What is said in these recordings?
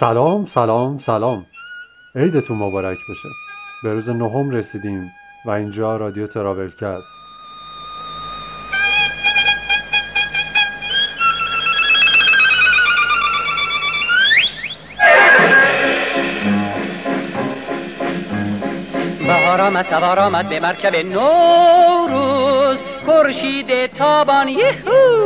سلام سلام سلام. عیدتون مبارک بشه به روز نهم رسیدیم و اینجا رادیو تراولکه است. بهار آمد سوار آمد به مرکب نوروز. خورشید تابان یهو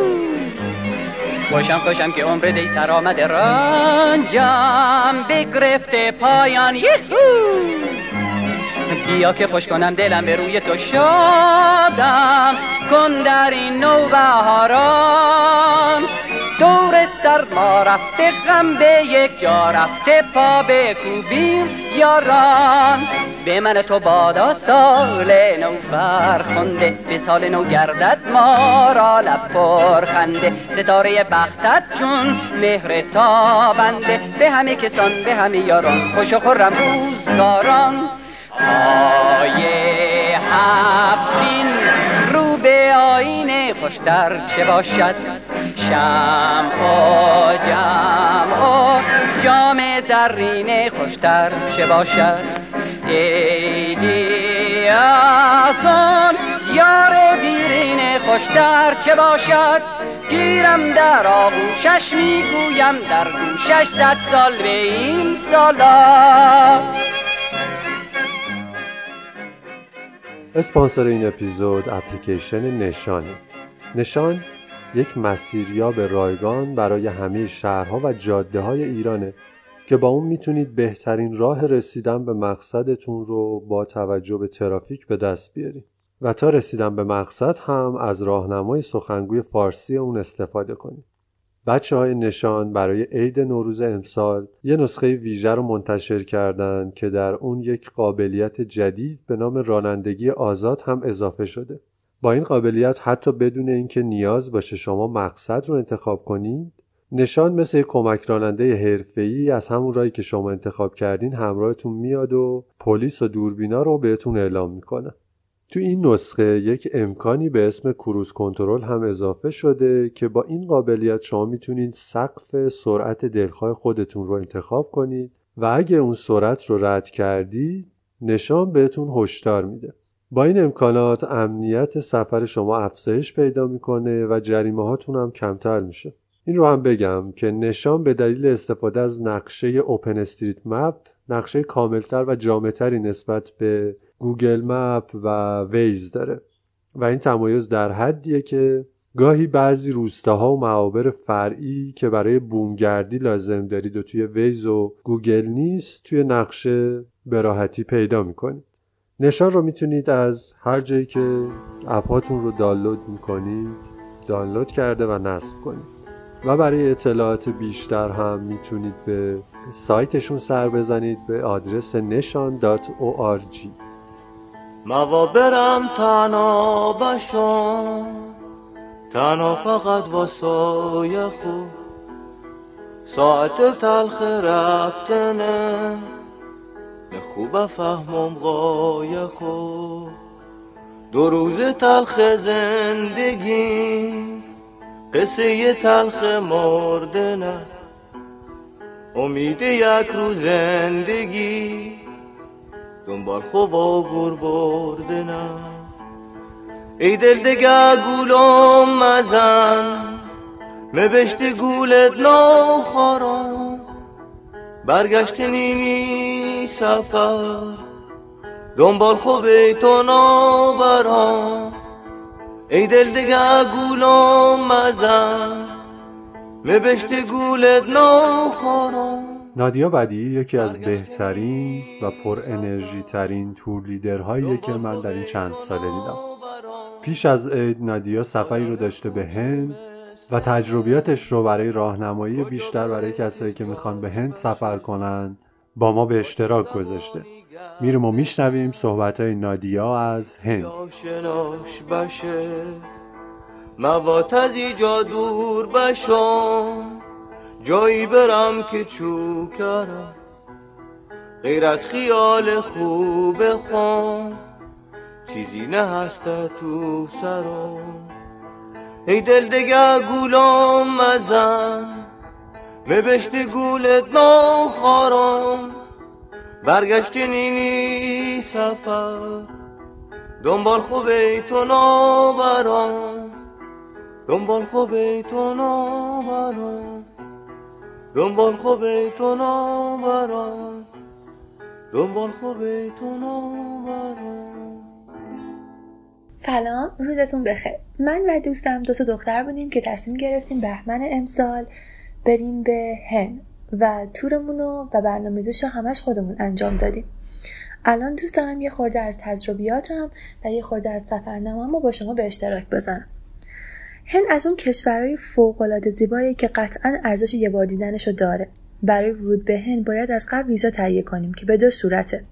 خوشم خوشم که عمر دی سر آمده رنجم بگرفته پایان. یهو! بیا که خوش کنم دلم به روی تو شادم. کن در این نو بهاران. دور سرما رفته غم به یک جا رفته پا به کوبیم یاران. به من تو بادا سال نو فرخنده به سال نو گردد ما را لب پر خنده. ستاره بختت چون مهر تابنده به همه کسان به همه یاران خوش و خرم روزگاران. پای هفتین رو به آینه خوشتر چه باشد؟ شم و جم و جام زرینه خوشتر چه باشد؟ عیدی از آن یار دیرینه خوشتر چه باشد؟ گیرم در آغوشش می‌گویم در گوشش صد سال به این سالا. اسپانسر این اپیزود اپلیکیشن نشانه. نشان یک مسیریاب رایگان برای همه شهرها و جاده های ایرانه. که با اون می‌تونید بهترین راه رسیدن به مقصدتون رو با توجه به ترافیک به دست بیارید. و تا رسیدن به مقصد هم از راهنمای سخنگوی فارسی اون استفاده کنید. بچه های نشان برای عید نوروز امسال یه نسخه ویژه رو منتشر کردن که در اون یک قابلیت جدید به نام رانندگی آزاد هم اضافه شده. با این قابلیت حتی بدون اینکه نیاز باشه شما مقصد رو انتخاب کنید نشان مثل کمک راننده حرفه‌ای از همون راهی که شما انتخاب کردین همراهتون میاد و پلیس و دوربینا رو بهتون اعلام می‌کنه. تو این نسخه یک امکانی به اسم کروز کنترل هم اضافه شده که با این قابلیت شما می‌تونید سقف سرعت دلخواه خودتون رو انتخاب کنید و اگه اون سرعت رو رد کردید نشان بهتون هشدار میده. با این امکانات امنیت سفر شما افزایش پیدا می‌کنه و جریمه هاتون هم کمتر میشه. این رو هم بگم که نشان به دلیل استفاده از نقشه اوپن استریت مپ نقشه کاملتر و جامعتری نسبت به گوگل مپ و ویز داره. و این تمایز در حدیه که گاهی بعضی روستاها و معابر فرعی که برای بومگردی لازم دارید و توی ویز و گوگل نیست توی نقشه به راحتی پیدا می‌کنید. نشان رو می‌تونید از هر جایی که اپاتون رو دانلود می‌کنید دانلود کرده و نصب کنید. و برای اطلاعات بیشتر هم می‌تونید به سایتشون سر بزنید به آدرس نشان.org موابرم تنها بشم تنها فقط واسای خود ساعت تلخ رفتنه خوب فهمم قای خود دو روز تلخ زندگی قصه تلخ مردنه امید یک روز زندگی دنبال خوب و گر بردنه ای دل دگه گولم مزن مبشت گولت نو برگشت نیمی سفر. دنبال خوب تو نابرام ای دل دگه گولم مزن مبشت گولت نخورم نادیا بدی یکی از بهترین و پر انرژی ترین تور لیدرهاییه که من در این چند ساله دیدم. پیش از عید نادیا سفری رو داشته به هند و تجربیاتش رو برای راهنمایی بیشتر برای کسایی که می‌خوان به هند سفر کنن با ما به اشتراک گذاشته. میریم و میشنویم صحبت های نادیا از هند. موات از ایجا دور بشم جایی برم که چوکرم غیر از خیال خوب خون چیزی نه هست تو سرم. ای دل دگه گولم مزن مبشت گولت ناخارم برگشت نینی سفر دنبال خوبه تو نابرم دنبال خوبه تو نابرم دنبال خوبه تو نابرم دنبال خوبه تو نابرم سلام روزتون بخیر. من و دوستم دو تا دختر بودیم که تصمیم گرفتیم بهمن امسال بریم به هن و تورمون رو و برنامه‌ریزیش رو همش خودمون انجام دادیم. الان دوست دارم یه خورده از تجربیاتم و یه خورده از سفرنامه‌مو با شما به اشتراک بذارم. هند از اون کشورهای فوقالعاده زیبایی که قطعا ارزش یه بار دیدنشو داره. برای ورود به هند باید از قبل ویزا تهیه کنیم که به دو صورته.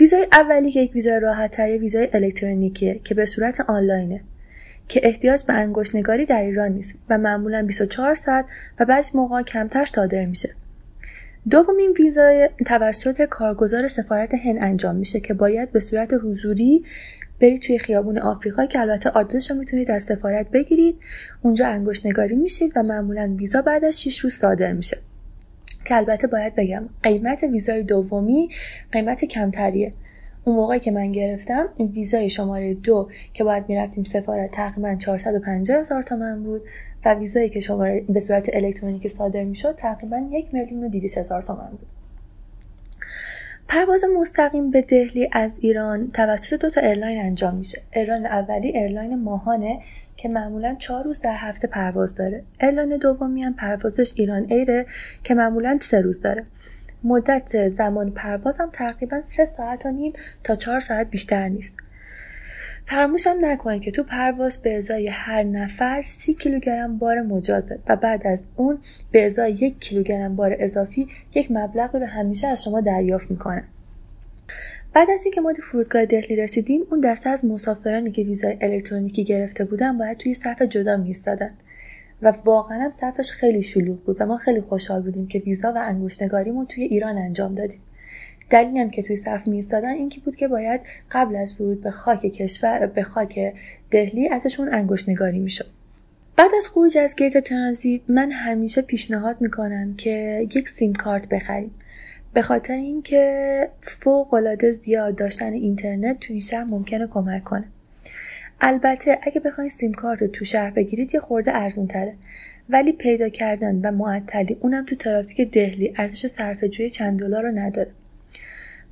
ویزای اولی که یک ویزای راحت تر ویزای الکترونیکیه که به صورت آنلاینه. که احتیاج به انگشت نگاری در ایران نیست و معمولا 24 ساعت و بعضی موقع کمتر صادر میشه. دومین ویزای توسط کارگزار سفارت هند انجام میشه که باید به صورت حضوری برید توی خیابون آفریقا که البته آدرسش رو می‌تونید از سفارت بگیرید. اونجا انگشت نگاری میشید و معمولا ویزا بعد از 6 روز صادر میشه. که البته باید بگم قیمت ویزای دومی قیمت کمتریه. اون موقعی که من گرفتم این ویزای شماره دو که باید می‌رفتیم سفارت تقریبا 450 هزار تومن بود و ویزایی که شماره به صورت الکترونیکی صادر می‌شد تقریبا یک میلیون و دویست هزار تومن بود. پرواز مستقیم به دهلی از ایران توسط دو تا airline انجام میشه. airline اولی airline ماهان ـه که معمولا چهار روز در هفته پرواز داره. airline دومی هم پروازش ایران ایره که معمولا سه روز داره. مدت زمان پروازم تقریبا سه ساعت و نیم تا چهار ساعت بیشتر نیست. فراموش هم نکنید که تو پرواز به ازای هر نفر سی کیلوگرم بار مجازه و بعد از اون به ازای یک کیلوگرم بار اضافی یک مبلغ رو همیشه از شما دریافت می‌کنن بعد از اینکه ما تو فرودگاه دهلی رسیدیم اون دسته از مسافرانی که ویزای الکترونیکی گرفته بودن باید توی صف جدا می‌ایستادن و واقعا هم صفش خیلی شلوغ بود و ما خیلی خوشحال بودیم که ویزا و انگشتنگاریمون توی ایران انجام دادیم. دلیلی هم که توی صف میستادن این که بود که باید قبل از ورود به خاک کشور به خاک دهلی ازشون انگشت نگاری می‌شد. بعد از خروج از گیت ترانزیت من همیشه پیشنهاد می‌کنم که یک سیم کارت بخریم. به خاطر اینکه فوق العاده زیاد داشتن اینترنت توی این شهر ممکنه کمک کنه. البته اگه بخواید سیم کارت رو تو شهر بگیرید یه خورده ارزون تره ولی پیدا کردن و معطلی اونم تو ترافیک دهلی ارزش صرفه جویی چند دلار رو نداره.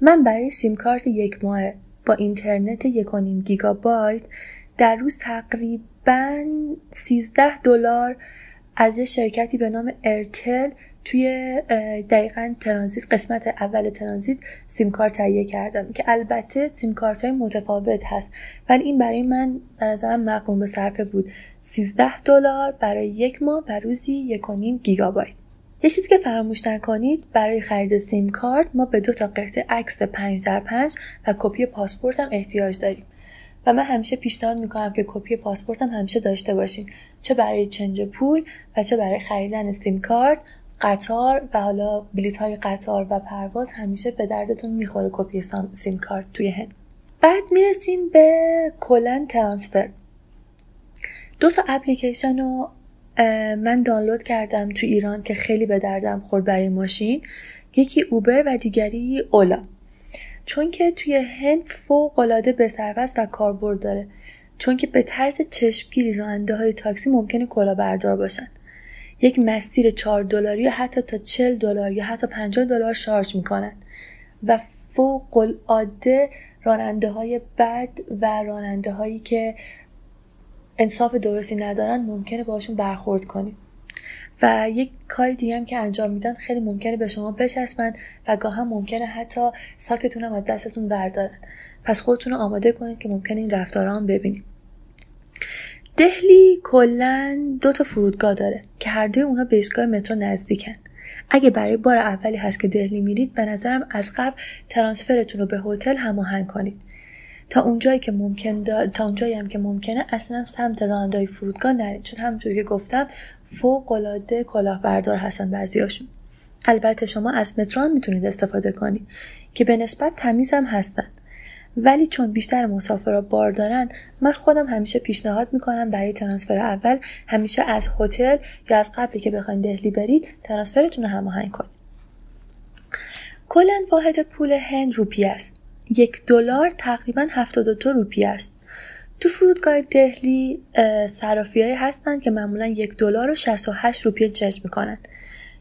من برای سیم کارت یک ماه با اینترنت 1.5 گیگابایت در روز تقریبا 13 دلار از یه شرکتی به نام ایرتل توی دقیقا ترانزیت قسمت اول ترانزیت سیم کارت تهیه کردم که البته سیم کارت های متفاوت هست. ولی این برای من به نظرم مقرون به صرفه بود. 13 دلار برای یک ماه و روزی 1.5 گیگابایت. یه چیزی که فراموش نکنید برای خرید سیم کارت ما به دو تا قطعه عکس 5 در 5 و کپی پاسپورت هم احتیاج داریم. و من همیشه پیشنهاد می‌کنم که کپی پاسپورت هم همیشه داشته باشین. چه برای change پول و چه برای خریدن سیم کارت. قطار و حالا بلیت های قطار و پرواز همیشه به دردتون می‌خوره کپی سیم کارت توی هند. بعد می‌رسیم به کلن ترانسفر. دو تا اپلیکیشن رو من دانلود کردم تو ایران که خیلی به دردم خورد برای ماشین. یکی اوبر و دیگری اولا. چون که توی هند فوق العاده به و کاربرد داره. چون که به طرز چشمگیری راننده های تاکسی ممکنه بردار باشن. یک مسیر 4 دلاری یا حتی تا 40 دلار یا حتی 50 دلار شارژ می‌کنن. و فوق العاده راننده های بد و راننده هایی که انصاف درستی ندارن ممکنه باشون برخورد کنید و یک کار دیگه هم که انجام میدن خیلی ممکنه به شما بچسبن و گاه هم ممکنه حتی ساکتون هم از دستتون بردارن. پس خودتون رو آماده کنید که ممکنه این رفتارها هم ببینید. دهلی کلا دو تا فرودگاه داره که هر دوی اونا به ایستگاه مترو نزدیکن. اگه برای بار اولی هست که دهلی میرید به نظرم از قبل ترانسفرتون رو به هتل هماهنگ کنید. تا اونجایی که ممکن تا اونجایی هم که ممکنه اصلا سمت راندای فرودگاه نرید. چون همونجوری که گفتم فوق العاده کلاهبردار هستن بعضیاشون. البته شما از مترو هم می‌تونید استفاده کنید که به نسبت تمیز هم هستن. ولی چون بیشتر مسافرها بار دارن من خودم همیشه پیشنهاد می‌کنم برای ترانسفر اول همیشه از هتل یا از قبلی که بخواین دهلی برید ترانسفرتون رو هماهنگ کنید. کلا واحد پول هند روپی است. یک دلار تقریبا 72 روپی است. تو فرودگاه دهلی صرافیهایی هستن که معمولا یک دلار و 68 روپیه چشم می‌کنن.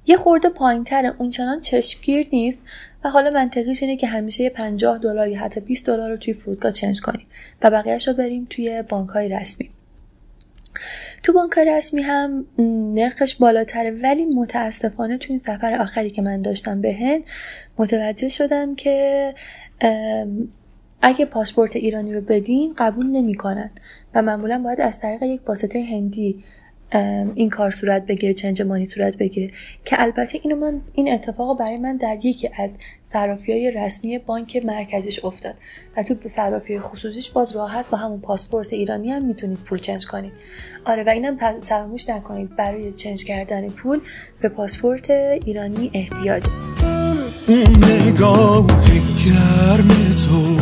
یه خورده پایین تره اونچنان چشمگیر نیست. و حالا منطقیش اینه که همیشه یه 50 دلار یا حتی 20 دلار رو توی فرودگاه چنج کنیم و بقیهش رو بریم توی بانک های رسمی. تو بانک رسمی هم نرخش بالاتره ولی متاسفانه تو این سفر آخری که من داشتم به هند متوجه شدم که اگه پاسپورت ایرانی رو بدین قبول نمی‌کنن. و معمولا باید از طریق یک واسطه هندی این کار صورت بگیره چنج مانی صورت بگیره. که البته اینو من این اتفاق برای من در یکی از صرافی های رسمی بانک مرکزیش افتاد. و تو صرافی خصوصیش باز راحت با همون پاسپورت ایرانی هم می‌تونید پول چنج کنید. آره و اینم فراموش نکنید برای چنج کردن پول به پاسپورت ایرانی احتیاج. اون نگاه گرم تو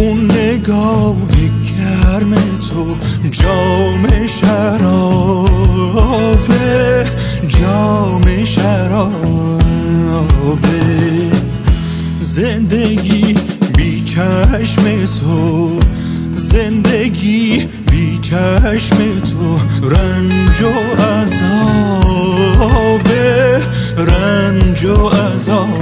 اون نگاه گرم تو جام شرابه جام شرابه زندگی بی چشم تو زندگی بی چشم تو رنج و عذابه رنج و عذابه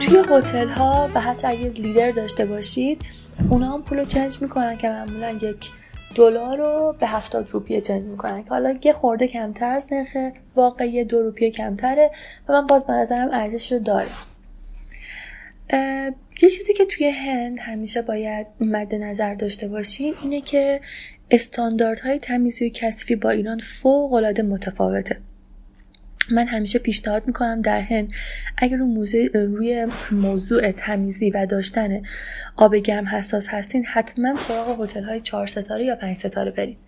توی هتل ها و حتی اگه لیدر داشته باشید اونا هم پول چنج می‌کنن که معمولا یک دلار رو به هفتاد روپیه چنج می‌کنن که حالا یه خورده کمتر از نرخ واقعی دو روپیه کمتره و من باز به نظرم ارزش رو داره. یه چیزی که توی هند همیشه باید مد نظر داشته باشین اینه که استانداردهای تمیزی و کثیفی با ایران فوق العاده متفاوته. من همیشه پیشنهاد می‌کنم در هند اگر رو موضوع روی موضوع تمیزی و داشتن آب گرم حساس هستین حتما سراغ هتل های چهار ستاره یا پنج ستاره برید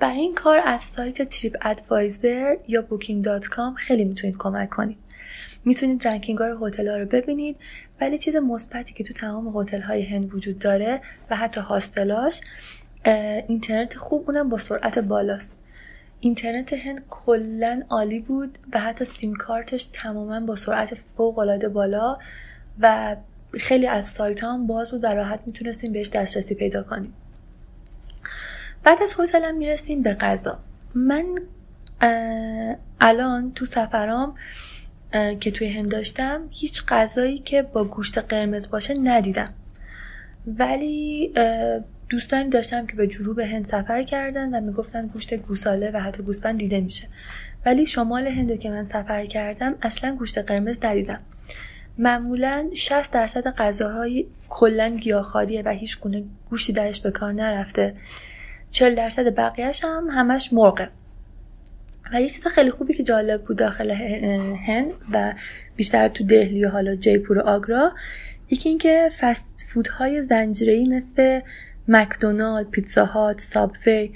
برای این کار از سایت TripAdvisor یا Booking.com خیلی می‌تونید کمک کنید. می‌تونید ranking های هتل ها رو ببینید ولی چیز مثبتی که تو تمام هتل های هند وجود داره و حتی hostel اش اینترنت خوب اونم با سرعت بالاست. اینترنت هند کلا عالی بود و حتی سیم کارتش تماما با سرعت فوق العاده بالا و خیلی از سایت هم باز بود و راحت می‌تونستیم بهش دسترسی پیدا کنیم. بعد از هتلم می‌رسیم به غذا. من الان تو سفرام که توی هند داشتم هیچ غذایی که با گوشت قرمز باشه ندیدم. ولی دوستانی داشتم که به جنوب هند سفر کردن و می‌گفتن گوشت گوساله و حتی گوسفند دیده میشه. ولی شمال هند که من سفر کردم اصلا گوشت قرمز ندیدم. معمولا 60 درصد غذاهای کلا گیاهخواریه و هیچ گونه گوشتی درش به کار نرفته. 40 درصد بقیهش هم همش مرغه. و یه چیز خیلی خوبی که جالب بود داخل هند و بیشتر تو دهلی و حالا جیپور و آگرا یکی اینکه فست فودهای زنجیره‌ای مثل مکدونالد، پیتزا هات، سابوی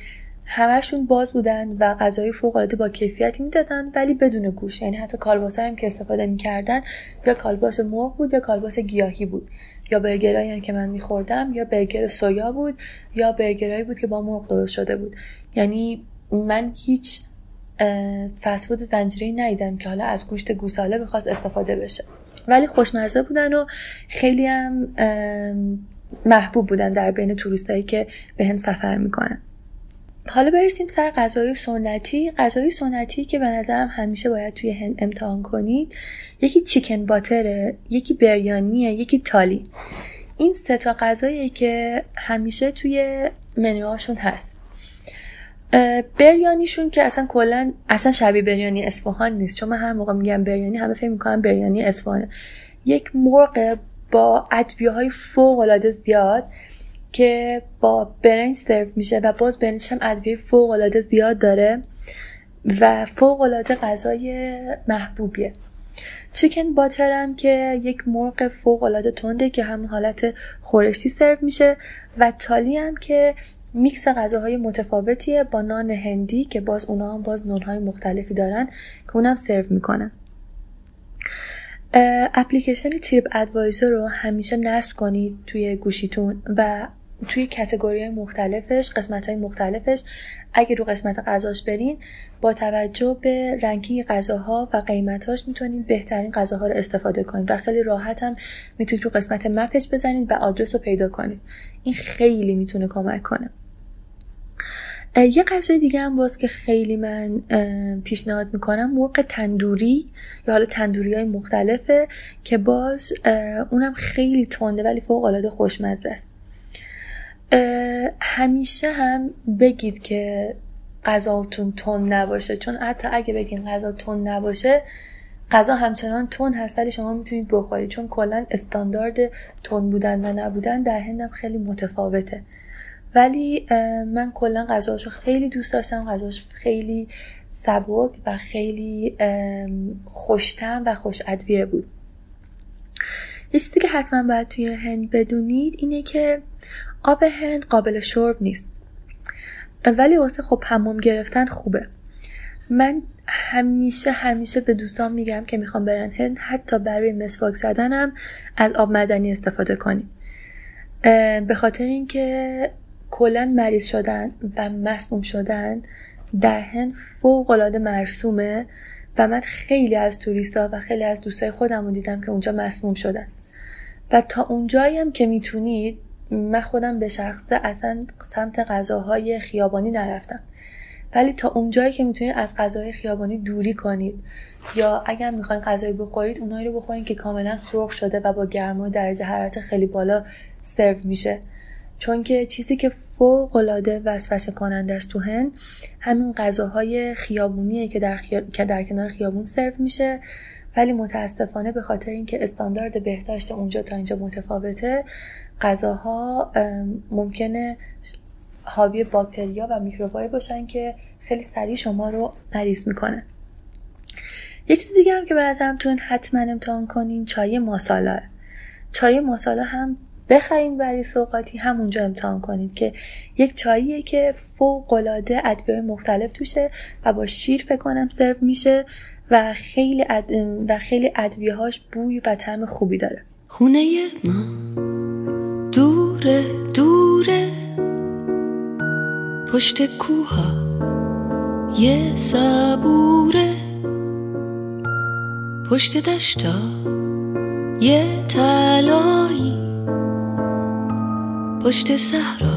همشون باز بودن و غذای فوق با کیفیتی می‌دادن ولی بدون گوش یعنی حتی کالباس هم که استفاده می‌کردن یا کالباس مرغ بود یا کالباس گیاهی بود یا برگرایی هم که من میخوردم یا برگر سویا بود یا برگرایی بود که با مرغ درست شده بود. یعنی من هیچ فسفود زنجیری ندیدم که حالا از گوشت گوساله بخواست استفاده بشه. ولی خوشمزه بودن و خیلی هم محبوب بودن در بین توریستایی که به هند سفر می‌کنن. حالا برسیم سر غذای سنتی. غذای سنتی که به نظرم همیشه باید توی هند امتحان کنید یکی چیکن باتره یکی بریانیه یکی تالی. این سه تا غذاییه که همیشه توی منوهاشون هست. بریانیشون که اصلا کلا اصلا شبیه بریانی اصفهان نیست. چون من هر موقع میگم بریانی همه فکر می‌کنم بریانی اصفهانه. یک مرغ با ادویه های فوق العاده زیاد که با برنج سرو میشه و باز برنج هم ادویه فوق العاده زیاد داره و فوق العاده غذای محبوبیه. چیکن باترم که یک مرغ فوق العاده تنده که همون حالت خورشتی سرو میشه و تالی هم که میکس غذاهای متفاوتیه با نان هندی که باز اونا هم باز نونهای مختلفی دارن که اونم سرو می‌کنن. اپلیکیشن TripAdvisor رو همیشه نصب کنید توی گوشیتون و توی category های مختلفش قسمت های مختلفش. اگه رو قسمت غذاش برین با توجه به ranking غذاها و قیمتاش می‌تونید بهترین غذاها رو استفاده کنید و خیلی راحت هم می‌تونید رو قسمت map ش بزنید و آدرس رو پیدا کنید. این خیلی می‌تونه کمک کنه. یه غذای دیگه هم باز که خیلی من پیشنهاد می‌کنم مرغ تندوری یا حالا تندوری های مختلفه که باز اونم خیلی تنده ولی فوق العاده خوشمزه است. همیشه هم بگید که غذاتون تون نباشه چون حتی اگه بگین غذا تون نباشه غذا همچنان تون هست ولی شما می‌تونید بخورید چون کلا استاندارد تون بودن و نبودن در هندم خیلی متفاوته. ولی من کلا غذاشو خیلی دوست داشتم غذاش خیلی سبک و خیلی خوشتم و خوش ادویه بود. یه چیزی که حتما باید توی هند بدونید اینه که آب هند قابل شرب نیست. ولی واسه خب حمام گرفتن خوبه. من همیشه همیشه به دوستان میگم که می‌خوام برن هند حتی برای مسواک زدنم از آب مدنی استفاده کنیم به خاطر اینکه کلا مریض شدن و مسموم شدن در هند فوق العاده مرسومه و من خیلی از توریستا و خیلی از دوستای خودم رو دیدم که اونجا مسموم شدن. و تا اونجایی هم که می‌تونید من خودم به شخصه اصلا سمت غذاهای خیابانی نرفتم. ولی تا اونجایی که می‌تونید از غذاهای خیابانی دوری کنید یا اگر می‌خواین غذایی بخورید اونایی رو بخورید که کاملا سرخ شده و با گرما درجه حرارت خیلی بالا سرو میشه. چون که چیزی که فوق العاده وسوسه کننده است تو هند همین غذاهای خیابونیه که در, که در کنار خیابون سرو میشه. ولی متاسفانه به خاطر اینکه استاندارد بهداشت اونجا تا اینجا متفاوته غذاها ممکنه حاوی باکتریا و میکروبایی باشن که خیلی سریع شما رو مریض می‌کنه. یه چیز دیگه هم که به تو حتما امتحان کنین چای ماسالا. چای ماسالا هم بخرین برای سوقاتی همونجا امتحان کنید که یک چاییه که فوق العاده ادویه مختلف توشه و با شیر فکر کنم سرو میشه و خیلی اد... و خیلی ادویه هاش بوی و طعم خوبی داره. خونه ما. دوره دوره. پشت کوها. یه صبوره. پشت دشتا. یه تلایی پشت صحرا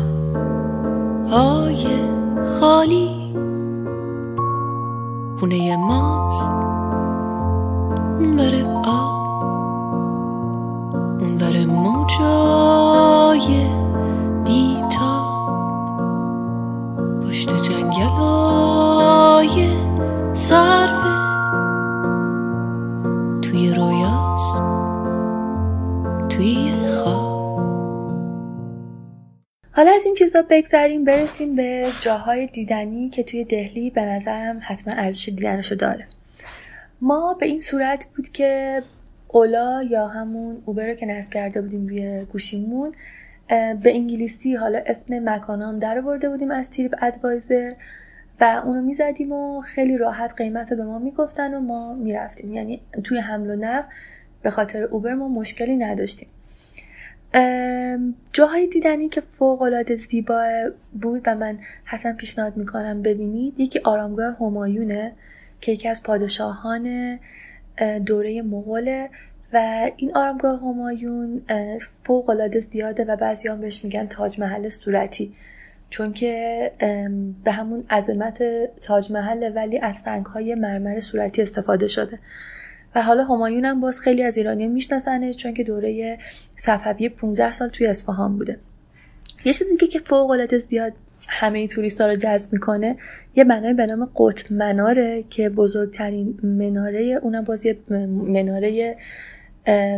های خالی. خونه ماست. اون بره آب. اون بره موجای بیتا. پشت جنگل های صرفه حالا از این چیزا بگذریم برسیم به جاهای دیدنی که توی دهلی به نظرم حتما ارزش دیدنشو داره. ما به این صورت بود که اولا یا همون اوبر رو که نصب کرده بودیم روی گوشیمون به انگلیسی حالا اسم مکانام در برده بودیم از تریپ ادوایزر و اونو می‌زدیم و خیلی راحت قیمت رو به ما می‌گفتن و ما می‌رفتیم. یعنی توی حمل و نقل به خاطر اوبر ما مشکلی نداشتیم. جاهای دیدنی که فوق العاده زیبا بود و من حتما پیشنهاد می‌کنم ببینید یکی آرامگاه همایونه که یکی از پادشاهان دوره مغوله و این آرامگاه همایون فوق العاده زیاده و بعضی هم بهش میگن تاج محل صورتی. چون که به همون عظمت تاج محل ولی از سنگ های مرمر صورتی استفاده شده. و حالا همایون هم باز خیلی از ایرانی میشناسنش چون که دوره صفوی 15 سال توی اصفهان بوده. یه چیز دیگه که فوق العاده زیاد همه توریستا رو جذب می‌کنه یه بنای به نام قطب مناره که بزرگترین مناره اونم باز یه مناره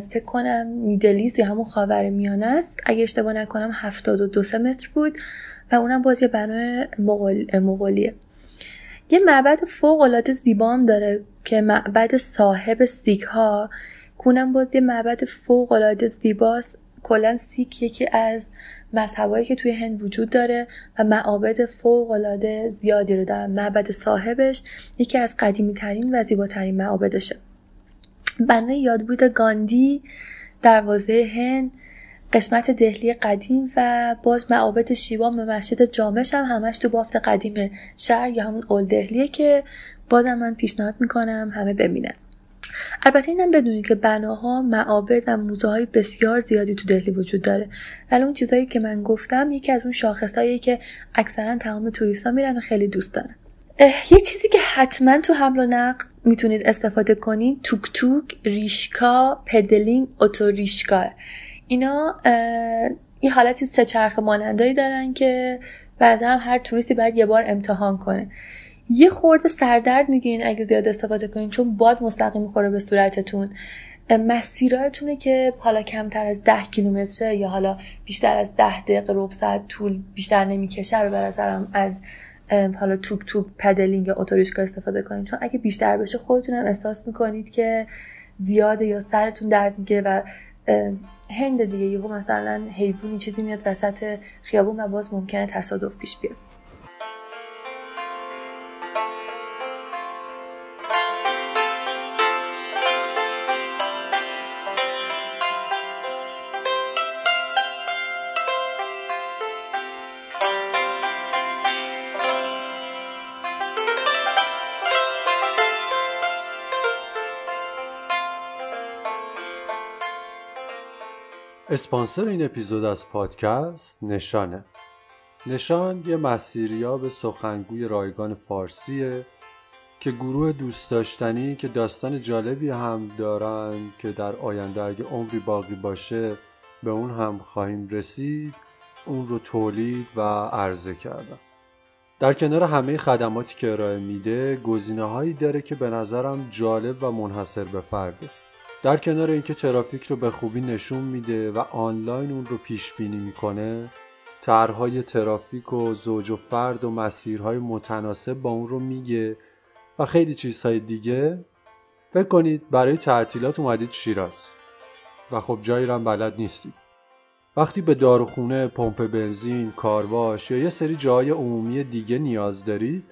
فکر کنم میدلیز یا همون خاور میانه است. اگه اشتباه نکنم 72 متر بود و اونم باز یه بنای مغولیه یه معبد فوق العاده زیبا داره. که معبد صاحب سیک ها کونم باز یه معبد فوق العاده زیباست. کلا سیک یکی از مذهبایی که توی هند وجود داره و معابد فوق العاده زیادی رو دارن. معبد صاحبش یکی از قدیمی ترین و زیباترین معابدشه. بنای یادبود گاندی دروازه هند قسمت دهلی قدیم و باز معابد شیوا و مسجد جامش هم همش تو بافت قدیم شهر یا همون اول دهلیه که بازم من پیشنهاد می‌کنم همه ببینن. البته اینم بدونید که بناها معابد و موزه های بسیار زیادی تو دهلی وجود داره. ولی اون چیزهایی که من گفتم یکی از اون شاخصهایی که اکثرا تمام توریستا میرن و خیلی دوست دارن. یک چیزی که حتما تو حمل و نقل می‌تونید استفاده کنین توک توک ریشکا پدلینگ اتوریشکا. اینا این حالتی سه چرخ مانندایی دارن که بعضا هم هر توریستی باید یه بار امتحان کنه. یه خورده سردرد می‌گیرین اگه زیاد استفاده کنین چون باد مستقیم می‌خوره به صورتتون. مسیراتونه که حالا کمتر از ده کیلومتره یا حالا بیشتر از ده دقیقه ربع ساعت طول بیشتر نمی‌کشه رو به نظرم از حالا توک توک پدلینگ یا اتوریشکا استفاده کنید چون اگه بیشتر بشه خودتونم احساس می‌کنید که زیاده یا سرتون درد میگه و هند دیگه یهو مثلا حیوانی چیزی میاد وسط خیابون و باز ممکنه تصادف پیش بیاد. اسپانسر این اپیزود از پادکست نشانه. نشان یه مسیریاب سخنگوی رایگان فارسیه که گروه دوست داشتنی که داستان جالبی هم دارن که در آینده اگه عمری باقی باشه به اون هم خواهیم رسید اون رو تولید و عرضه کردن در کنار همه خدماتی که ارائه میده گزینه هایی داره که به نظرم جالب و منحصر به فرده. در کنار اینکه ترافیک رو به خوبی نشون میده و آنلاین اون رو پیش بینی می‌کنه طرحهای ترافیک و زوج و فرد و مسیرهای متناسب با اون رو میگه و خیلی چیزهای دیگه. فکر کنید برای تعطیلات اومدید شیراز و خب جایی رو بلد نیستید. وقتی به داروخونه، پمپ بنزین، کارواش یا یه سری جای عمومی دیگه نیاز دارید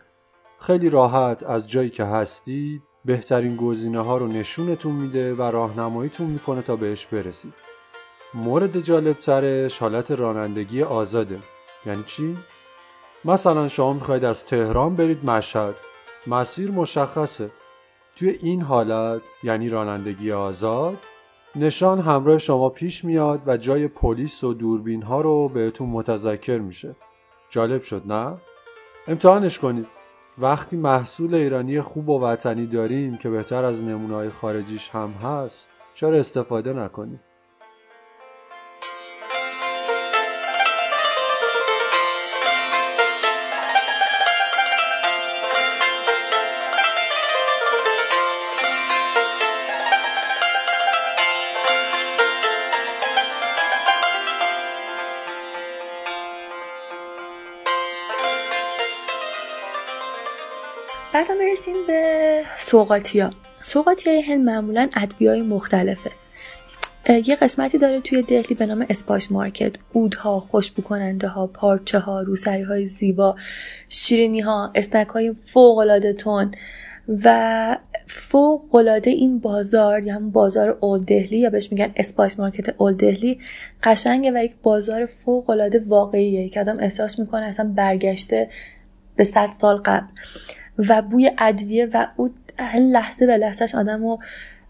خیلی راحت از جایی که هستید بهترین گزینه ها رو نشونتون میده و راهنماییتون می‌کنه تا بهش برسید. مورد جالب ترش حالت رانندگی آزاده. یعنی چی؟ مثلا شما می‌خواید از تهران برید مشهد. مسیر مشخصه. توی این حالت یعنی رانندگی آزاد نشان همراه شما پیش میاد و جای پلیس و دوربین ها رو بهتون متذکر میشه. جالب شد نه؟ امتحانش کنید. وقتی محصول ایرانی خوب و وطنی داریم که بهتر از نمونای خارجیش هم هست چرا استفاده نکنیم؟ به سوغاتی ها سوغاتی های هند معمولا ادویه های مختلفه یه قسمتی داره توی دهلی به نام spice market. عودها خوشبو کننده ها پارچه ها روسری های زیبا شیرینی ها snack های فوق تند و فوق این بازار یا هم بازار Old دهلی یا بهش میگن spice market Old دهلی قشنگه و یک بازار فوق واقعیه که آدم احساس می‌کنه اصلا برگشته به صد سال قبل. و بوی ادویه و عود لحظه به لحظهش آدم رو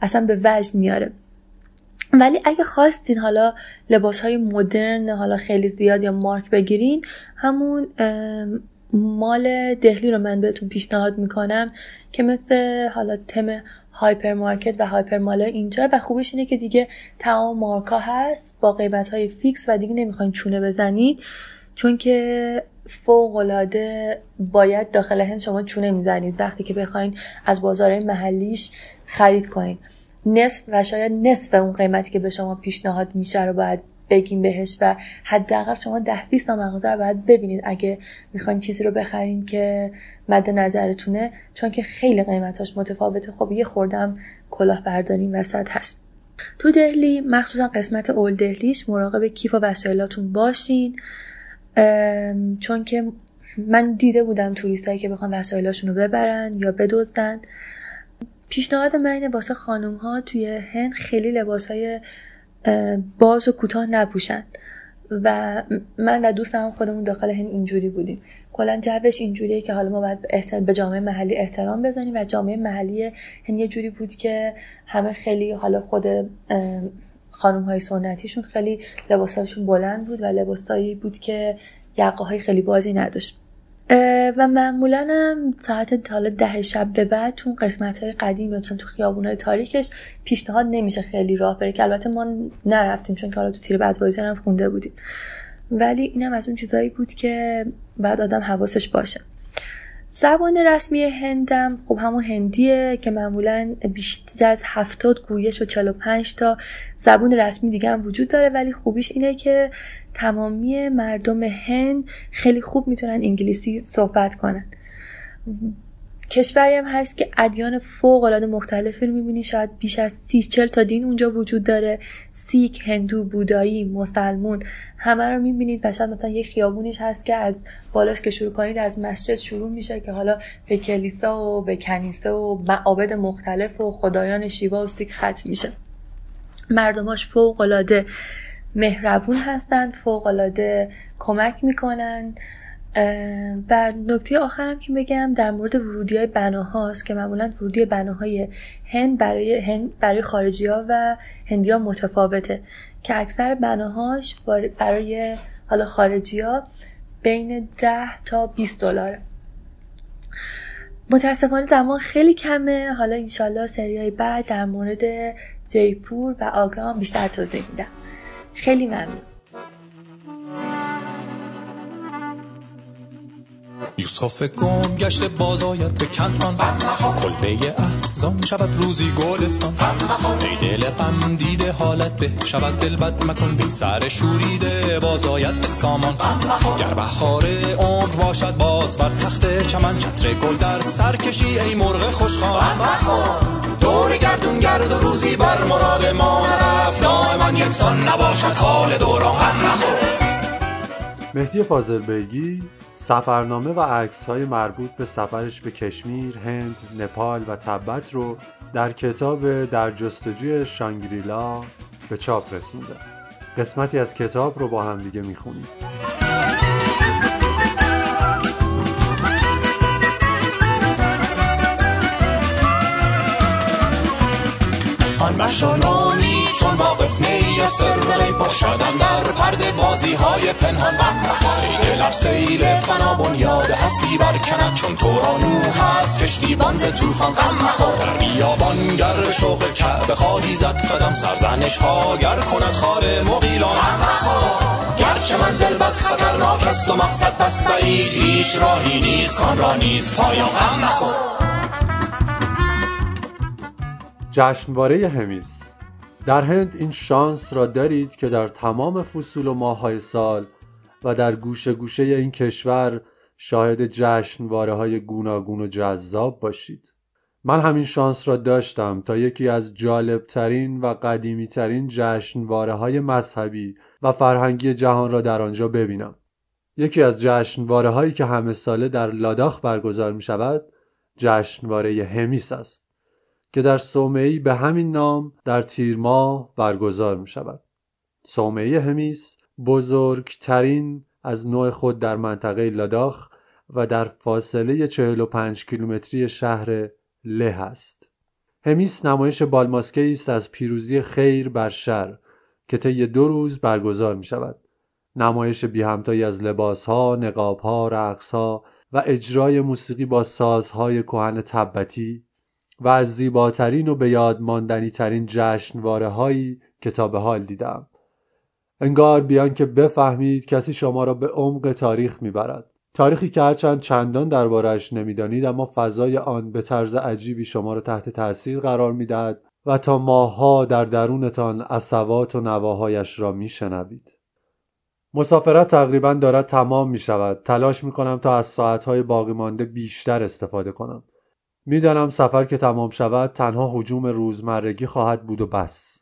اصلا به وجد میاره. ولی اگه خواستین حالا لباس های مدرن حالا خیلی زیاد یا مارک بگیرین همون mall دهلی رو من بهتون پیشنهاد می‌کنم که مثل حالا تم hyper market و hyper mall اینجا و خوبش اینه که دیگه تمام مارکا هست با قیمت های fix و دیگه نمی‌خواین چونه بزنید. چون که فوقالعاده باید داخل هند شما چونه می‌زنید. وقتی که بخواین از بازار محلیش خرید کنید نصف و شاید نصف اون قیمتی که به شما پیشنهاد میشه رو باید بگین بهش و حداقل شما ده 20 تا مغازه رو باید ببینید. اگه می‌خواین چیزی رو بخرین که مد نظرتونه چون که خیلی قیمتاش متفاوته. خب یه خوردم کلاه برداریم وسط هست. تو دهلی مخصوصا قسمت اول دهلیش مراقب کیف و وسایلاتون باشین. چون که من دیده بودم توریست هایی که بخوان وسایلاشون رو ببرن یا بدزدن. پیشنهاد من اینه واسه خانوم ها توی هند خیلی لباس های باز و کوتاه نپوشن. و من و دوستم خودمون داخل هند اینجوری بودیم. کلا جوش اینجوریه که حالا ما باید به جامعه محلی احترام بزنیم و جامعه محلی هند یه جوری بود که همه خیلی حالا خود خانم های سنتیشون خیلی لباساشون بلند بود و لباسایی بود که یقه های خیلی بازی نداشت. و معمولا هم ساعت حالا ده شب به بعد چون قسمت های قدیم مثلا تو خیابون های تاریکش پیشنهاد نمیشه خیلی راه بره که البته ما نرفتیم چون که حالا تو تیر بعد هم خونده بودیم. ولی اینم از اون چیزایی بود که بعد آدم حواسش باشه. زبان رسمی هندم خب همون هندیه که معمولا بیشتر از هفتاد گویش و 45 تا زبان رسمی دیگه هم وجود داره ولی خوبیش اینه که تمامی مردم هند خیلی خوب می‌تونن انگلیسی صحبت کنن. کشوری هم هست که ادیان فوق العاده مختلفی رو می‌بینی. شاید بیش از سی چل تا دین اونجا وجود داره. سیک هندو بودایی مسلمون همه رو می‌بینید و شاید مثلا یه خیابونیش هست که از بالاش که شروع کنید از مسجد شروع میشه که حالا به کلیسا و به کنیسه و معابد مختلف و خدایان شیوا و سیک ختم میشه. مردماش فوق العاده مهربون هستند فوق العاده کمک می‌کنن. و نکته آخرم که بگم در مورد ورودی های بناهاست که معمولا ورودی بناهای هند برای, هند برای خارجی ها و هندی ها متفاوته که اکثر بناهاش برای حالا خارجی ها بین 10 تا 20 دلاره. متاسفانه زمان خیلی کمه. حالا انشالله سری های بعد در مورد جیپور و آگرام بیشتر توضیح میدم. خیلی ممنون. یوسف گم گشت باز آید به کنان کلبه احزان شود روزی گلستان. ای دل غم دیده حالت به شود دل بد مکن. بی سر شوریده باز آید به سامان. گر بهار عمر باشد باز بر تخت چمن. چتر گل در سر کشی ای مرغ خوشخوان. دور گردون گرد و روزی بر مراد ما نرفت. دائما یکسان نباشد حال دوران. غم مهدی فاضل بیگی سفرنامه و عکس های مربوط به سفرش به کشمیر، هند، نپال و تبت رو در کتاب در جستجوی شانگریلا به چاپ رسونده. قسمتی از کتاب رو با هم دیگه می‌خونیم. آن چون واقف نی سر باشدن در پرده بازی های پنهان ای دلم سیل فنا بنیاد هستی برکند چون تورانو هست. کشتی بانز توفان غم مخور. در بیابان گر شوق کعبه خواهی زد قدم سرزنش ها گر کند خار مقیلان گرچه منزل بس خطرناک است و مقصد بس بعید هیچ راهی نیست کان را نیست پایان. غم مخور. جشنواره همیس. در هند این شانس را دارید که در تمام فصول و ماههای سال و در گوشه گوشه این کشور شاهد جشنواره های گوناگون و جذاب باشید. من همین شانس را داشتم تا یکی از جالبترین و قدیمیترین جشنواره های مذهبی و فرهنگی جهان را در آنجا ببینم. یکی از جشنواره هایی که همه ساله در لاداخ برگزار می شود جشنواره همیس است. که در صومعی به همین نام در تیر ماه برگزار می شود. صومعه همیس بزرگترین از نوع خود در منطقه لاداخ و در فاصله 45 کیلومتری شهر له است. همیس نمایش بالماسکه است از پیروزی خیر بر شر که طی دو روز برگزار می شود. نمایش بی همتایی از لباسها، نقابها، رقصها و اجرای موسیقی با سازهای کهن تبتی و از زیباترین و به یاد ماندنی ترین جشنواره هایی که تا به حال دیدم. انگار بیان که بفهمید کسی شما را به عمق تاریخ می‌برد. تاریخی که هرچند چندان دربارش نمی‌دانید اما فضای آن به طرز عجیبی شما را تحت تاثیر قرار می‌دهد و تا ماهها در درونتان اصوات و نواهایش را میشنوید. مسافرت تقریبا دارد تمام می شود تلاش می کنم تا از ساعتهای باقی مانده بیشتر استفاده کنم. می‌دانم سفر که تمام شود تنها حجوم روزمرگی خواهد بود و بس.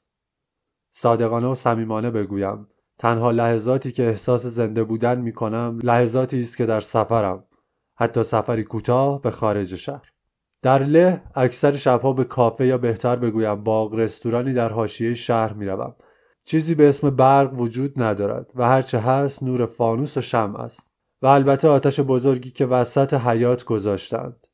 صادقانه و صمیمانه بگویم تنها لحظاتی که احساس زنده بودن می کنم لحظاتی است که در سفرم حتی سفری کوتاه به خارج شهر. در له اکثر شبها به کافه یا بهتر بگویم باغ رستورانی در حاشیه شهر می‌روم. چیزی به اسم برق وجود ندارد و هرچه هست نور فانوس و شم است و البته آتش بزرگی که وسط حیات گذاشتند.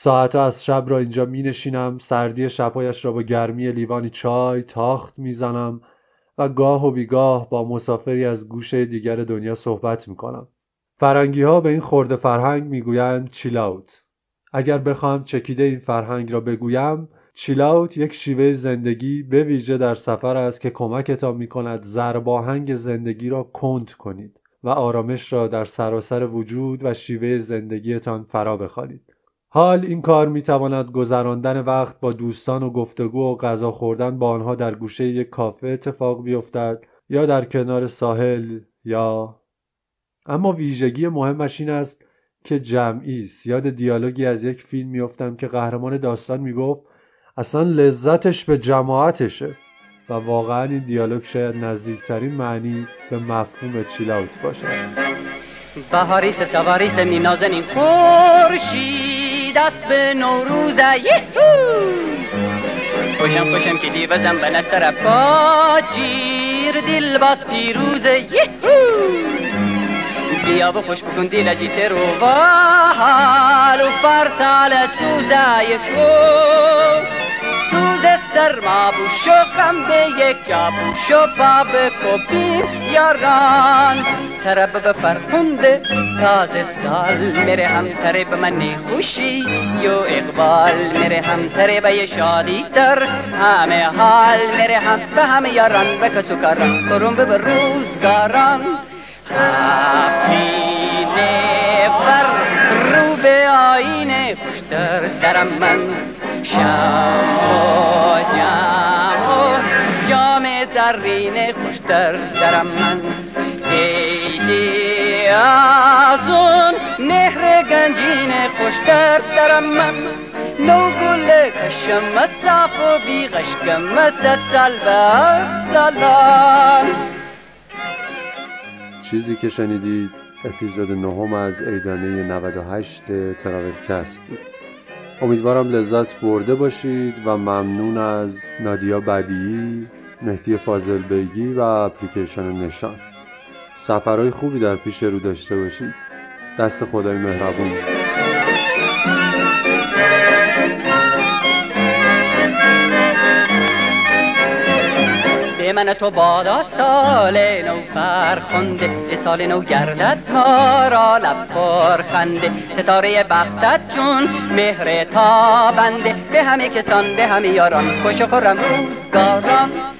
ساعتها از شب را اینجا می نشینم سردی شبهایش را با گرمی لیوانی چای تاخت می‌زنم و گاه و بیگاه با مسافری از گوشه دیگر دنیا صحبت می کنم. فرنگی ها به این خورده فرهنگ می‌گویند چیلاوت. اگر بخوام چکیده این فرهنگ را بگویم چیلاوت یک شیوه زندگی به ویژه در سفر است که کمکتان می کند زرباهنگ زندگی را کند کنید و آرامش را در سراسر وجود و شیوه زندگیتان فرا بخوانید. حال این کار می تواند گذراندن وقت با دوستان و گفتگو و غذا خوردن با آنها در گوشه یک کافه اتفاق بیفتد یا در کنار ساحل یا اما ویژگی مهمش این است که جمعی است یاد دیالوگی از یک فیلم میافتم که قهرمان داستان می‌گفت اصلا لذتش به جماعتشه و واقعا این دیالوگ شاید نزدیکترین معنی به مفهوم چیلاوت باشد. بهاریس سواریس می نازنین خورشید. دست به نوروز یهو! خوشم خوشم که دیوزم به نسر پاجیر دل باز پیروز یهو! بیا و خوش بکن دل جیت رو و حال و فرسال سوزه یکو سرما بوشو غم به یک جا بوشو پا به کپی یاران. طرب به فرخنده تازه سال میره هم تره به من خوشی یو اقبال. میره هم تره به شادی در همه حال. میره هم به همه یاران به کسو کاران. کرم به روزگاران. هفینه بر رو به آینه خوشتر. درم من شم و جم و جام زرین خوشتر درم من ایدی از اون مهر گنجین خوشتر درم من نو گل کشم صاف و بی غشکم سال به سالان چیزی که شنیدید اپیزود نهم از ایدانه 98 تراولکست بود امیدوارم لذت برده باشید و ممنون از نادیا بدیعی مهدی فاضل بیگی و اپلیکیشن نشان. سفرهای خوبی در پیش رو داشته باشید. دست خدای مهربون. من تو بادا سال نو فرخنده سال نو گردد ما را لب خنده. ستاره بختت چون مهر تابنده به همه کسان به همه یاران خوش خورم روزگاران.